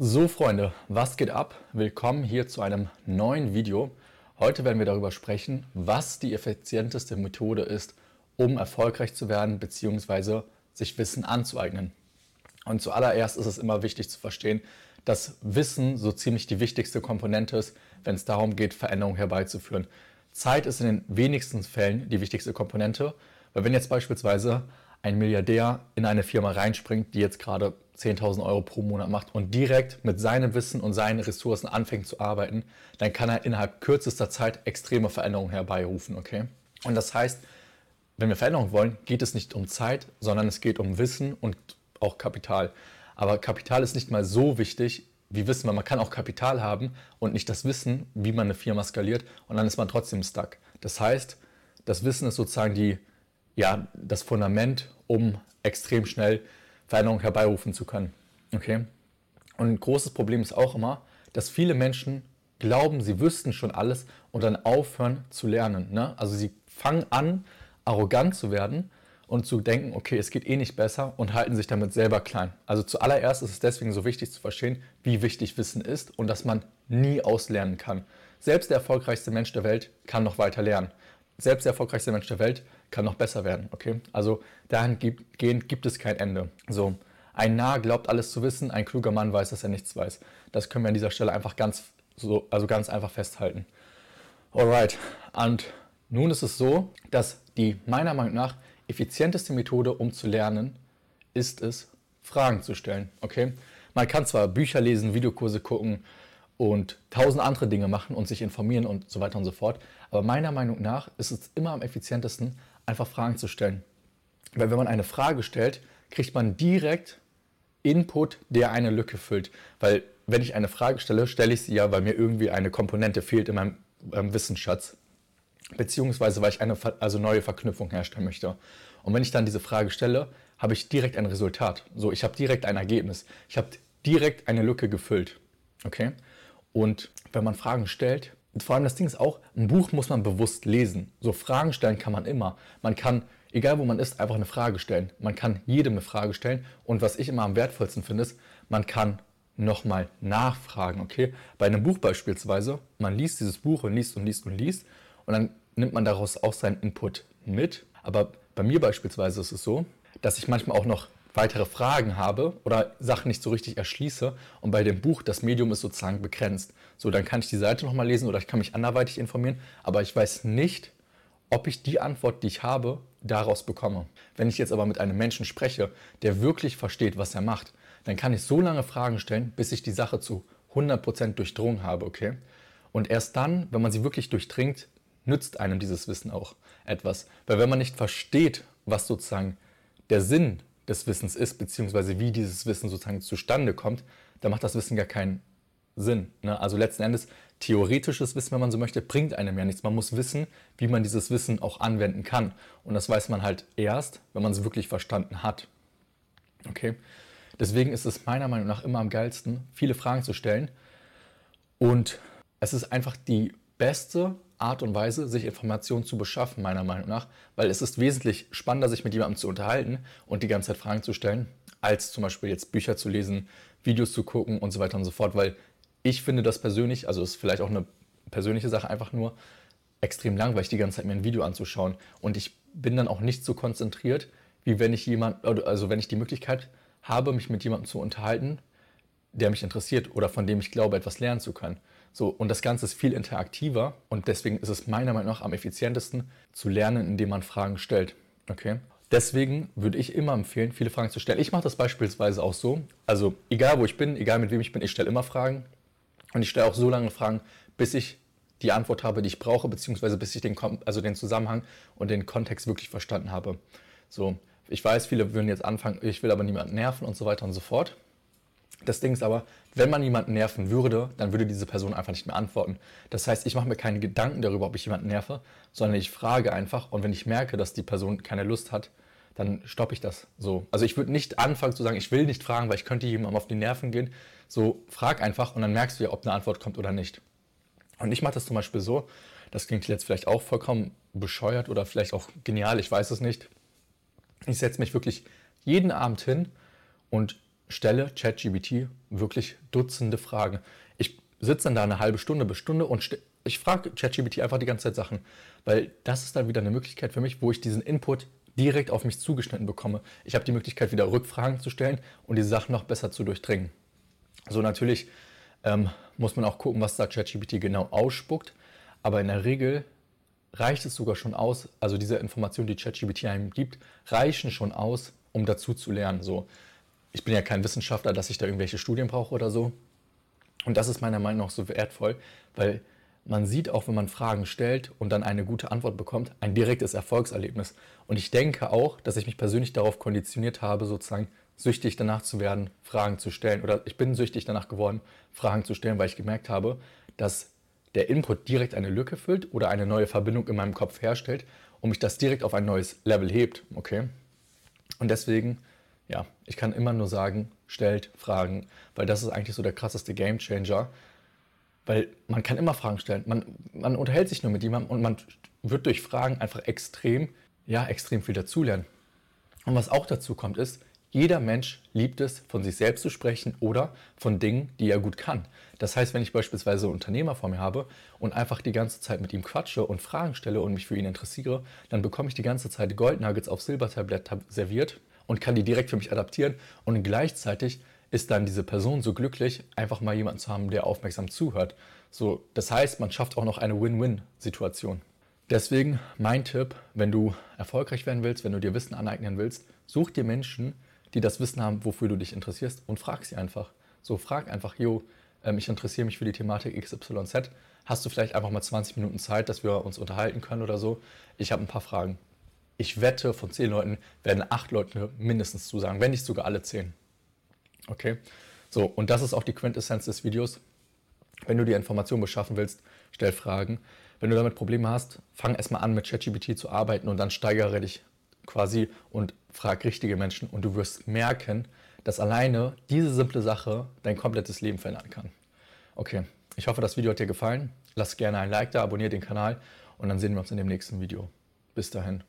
So Freunde, was geht ab? Willkommen hier zu einem neuen Video. Heute werden wir darüber sprechen, was die effizienteste Methode ist, um erfolgreich zu werden bzw. sich Wissen anzueignen. Und zuallererst ist es immer wichtig zu verstehen, dass Wissen so ziemlich die wichtigste Komponente ist, wenn es darum geht, Veränderungen herbeizuführen. Zeit ist in den wenigsten Fällen die wichtigste Komponente, weil wenn jetzt beispielsweise ein Milliardär in eine Firma reinspringt, die jetzt gerade 10.000 Euro pro Monat macht und direkt mit seinem Wissen und seinen Ressourcen anfängt zu arbeiten, dann kann er innerhalb kürzester Zeit extreme Veränderungen herbeirufen, okay? Und das heißt, wenn wir Veränderungen wollen, geht es nicht um Zeit, sondern es geht um Wissen und auch Kapital. Aber Kapital ist nicht mal so wichtig wie Wissen, weil man kann auch Kapital haben und nicht das Wissen, wie man eine Firma skaliert und dann ist man trotzdem stuck. Das heißt, das Wissen ist sozusagen die, ja, das Fundament, um extrem schnell Veränderungen herbeirufen zu können. Okay? Und ein großes Problem ist auch immer, dass viele Menschen glauben, sie wüssten schon alles und dann aufhören zu lernen. Ne? Also sie fangen an, arrogant zu werden und zu denken, okay, es geht eh nicht besser und halten sich damit selber klein. Also zuallererst ist es deswegen so wichtig zu verstehen, wie wichtig Wissen ist und dass man nie auslernen kann. Selbst der erfolgreichste Mensch der Welt kann noch weiter lernen. Selbst der erfolgreichste Mensch der Welt kann noch besser werden. Okay? Also dahingehend gibt es kein Ende. So, ein Narr glaubt alles zu wissen, ein kluger Mann weiß, dass er nichts weiß. Das können wir an dieser Stelle einfach ganz, so, also ganz einfach festhalten. Alright, und nun ist es so, dass die meiner Meinung nach effizienteste Methode, um zu lernen, ist es, Fragen zu stellen. Okay? Man kann zwar Bücher lesen, Videokurse gucken und tausend andere Dinge machen und sich informieren und so weiter und so fort, aber meiner Meinung nach ist es immer am effizientesten, einfach Fragen zu stellen. Weil wenn man eine Frage stellt, kriegt man direkt Input, der eine Lücke füllt. Weil wenn ich eine Frage stelle, stelle ich sie ja, weil mir irgendwie eine Komponente fehlt in meinem ähm, Wissensschatz. Beziehungsweise weil ich eine also neue Verknüpfung herstellen möchte. Und wenn ich dann diese Frage stelle, habe ich direkt ein Resultat. So, ich habe direkt ein Ergebnis. Ich habe direkt eine Lücke gefüllt. Okay? Und wenn man Fragen stellt, vor allem das Ding ist auch, ein Buch muss man bewusst lesen. So Fragen stellen kann man immer. Man kann, egal wo man ist, einfach eine Frage stellen. Man kann jedem eine Frage stellen. Und was ich immer am wertvollsten finde, ist, man kann nochmal nachfragen. Okay? Bei einem Buch beispielsweise, man liest dieses Buch und liest und liest und liest und dann nimmt man daraus auch seinen Input mit. Aber bei mir beispielsweise ist es so, dass ich manchmal auch noch weitere Fragen habe oder Sachen nicht so richtig erschließe und bei dem Buch das Medium ist sozusagen begrenzt. So, dann kann ich die Seite nochmal lesen oder ich kann mich anderweitig informieren, aber ich weiß nicht, ob ich die Antwort, die ich habe, daraus bekomme. Wenn ich jetzt aber mit einem Menschen spreche, der wirklich versteht, was er macht, dann kann ich so lange Fragen stellen, bis ich die Sache zu 100% durchdrungen habe, okay? Und erst dann, wenn man sie wirklich durchdringt, nützt einem dieses Wissen auch etwas. Weil wenn man nicht versteht, was sozusagen der Sinn des Wissens ist, beziehungsweise wie dieses Wissen sozusagen zustande kommt, dann macht das Wissen gar keinen Sinn. Ne? Also letzten Endes, theoretisches Wissen, wenn man so möchte, bringt einem ja nichts. Man muss wissen, wie man dieses Wissen auch anwenden kann. Und das weiß man halt erst, wenn man es wirklich verstanden hat. Okay? Deswegen ist es meiner Meinung nach immer am geilsten, viele Fragen zu stellen. Und es ist einfach die beste Art und Weise, sich Informationen zu beschaffen, meiner Meinung nach, weil es ist wesentlich spannender, sich mit jemandem zu unterhalten und die ganze Zeit Fragen zu stellen, als zum Beispiel jetzt Bücher zu lesen, Videos zu gucken und so weiter und so fort, weil ich finde das persönlich, also ist vielleicht auch eine persönliche Sache, einfach nur extrem langweilig, die ganze Zeit mir ein Video anzuschauen. Und ich bin dann auch nicht so konzentriert, wie wenn ich jemand, also wenn ich die Möglichkeit habe, mich mit jemandem zu unterhalten, der mich interessiert oder von dem ich glaube, etwas lernen zu können. So, und das Ganze ist viel interaktiver und deswegen ist es meiner Meinung nach am effizientesten zu lernen, indem man Fragen stellt. Okay? Deswegen würde ich immer empfehlen, viele Fragen zu stellen. Ich mache das beispielsweise auch so. Also egal wo ich bin, egal mit wem ich bin, ich stelle immer Fragen. Und ich stelle auch so lange Fragen, bis ich die Antwort habe, die ich brauche, beziehungsweise bis ich den, also den Zusammenhang und den Kontext wirklich verstanden habe. So, ich weiß, viele würden jetzt anfangen, ich will aber niemanden nerven und so weiter und so fort. Das Ding ist aber, wenn man jemanden nerven würde, dann würde diese Person einfach nicht mehr antworten. Das heißt, ich mache mir keine Gedanken darüber, ob ich jemanden nerve, sondern ich frage einfach und wenn ich merke, dass die Person keine Lust hat, dann stoppe ich das so. Also ich würde nicht anfangen zu sagen, ich will nicht fragen, weil ich könnte jemandem auf die Nerven gehen. So, frag einfach und dann merkst du ja, ob eine Antwort kommt oder nicht. Und ich mache das zum Beispiel so, das klingt jetzt vielleicht auch vollkommen bescheuert oder vielleicht auch genial, ich weiß es nicht. Ich setze mich wirklich jeden Abend hin und stelle ChatGBT wirklich Dutzende Fragen. Ich sitze dann da eine halbe Stunde bis Stunde und ich frage ChatGBT einfach die ganze Zeit Sachen, weil das ist dann wieder eine Möglichkeit für mich, wo ich diesen Input direkt auf mich zugeschnitten bekomme. Ich habe die Möglichkeit, wieder Rückfragen zu stellen und die Sachen noch besser zu durchdringen. So natürlich ähm, muss man auch gucken, was da ChatGPT genau ausspuckt, aber in der Regel reicht es sogar schon aus, also diese Informationen, die ChatGPT einem gibt, reichen schon aus, um dazu zu lernen. So, ich bin ja kein Wissenschaftler, dass ich da irgendwelche Studien brauche oder so. Und das ist meiner Meinung nach so wertvoll, weil man sieht auch, wenn man Fragen stellt und dann eine gute Antwort bekommt, ein direktes Erfolgserlebnis. Und ich denke auch, dass ich mich persönlich darauf konditioniert habe, sozusagen süchtig danach zu werden, Fragen zu stellen. Oder ich bin süchtig danach geworden, Fragen zu stellen, weil ich gemerkt habe, dass der Input direkt eine Lücke füllt oder eine neue Verbindung in meinem Kopf herstellt und mich das direkt auf ein neues Level hebt. Okay? Und deswegen, ja, ich kann immer nur sagen, stellt Fragen, weil das ist eigentlich so der krasseste Game Changer, weil man kann immer Fragen stellen. Man, man unterhält sich nur mit jemandem und man wird durch Fragen einfach extrem, ja, extrem viel dazulernen. Und was auch dazu kommt, ist, jeder Mensch liebt es, von sich selbst zu sprechen oder von Dingen, die er gut kann. Das heißt, wenn ich beispielsweise einen Unternehmer vor mir habe und einfach die ganze Zeit mit ihm quatsche und Fragen stelle und mich für ihn interessiere, dann bekomme ich die ganze Zeit Goldnuggets auf Silbertablett serviert und kann die direkt für mich adaptieren und gleichzeitig ist dann diese Person so glücklich, einfach mal jemanden zu haben, der aufmerksam zuhört. So, das heißt, man schafft auch noch eine Win-Win-Situation. Deswegen mein Tipp, wenn du erfolgreich werden willst, wenn du dir Wissen aneignen willst, such dir Menschen, die das Wissen haben, wofür du dich interessierst und frag sie einfach. So, frag einfach, jo, ähm, ich interessiere mich für die Thematik XYZ. Hast du vielleicht einfach mal 20 Minuten Zeit, dass wir uns unterhalten können oder so? Ich habe ein paar Fragen. Ich wette, von 10 Leuten werden 8 Leute mindestens zusagen, wenn nicht sogar alle 10. Okay? So, und das ist auch die Quintessenz des Videos. Wenn du die Information beschaffen willst, stell Fragen. Wenn du damit Probleme hast, fang erstmal an, mit ChatGPT zu arbeiten und dann steigere dich quasi und frag richtige Menschen und du wirst merken, dass alleine diese simple Sache dein komplettes Leben verändern kann. Okay, ich hoffe, das Video hat dir gefallen. Lass gerne ein Like da, abonniere den Kanal und dann sehen wir uns in dem nächsten Video. Bis dahin.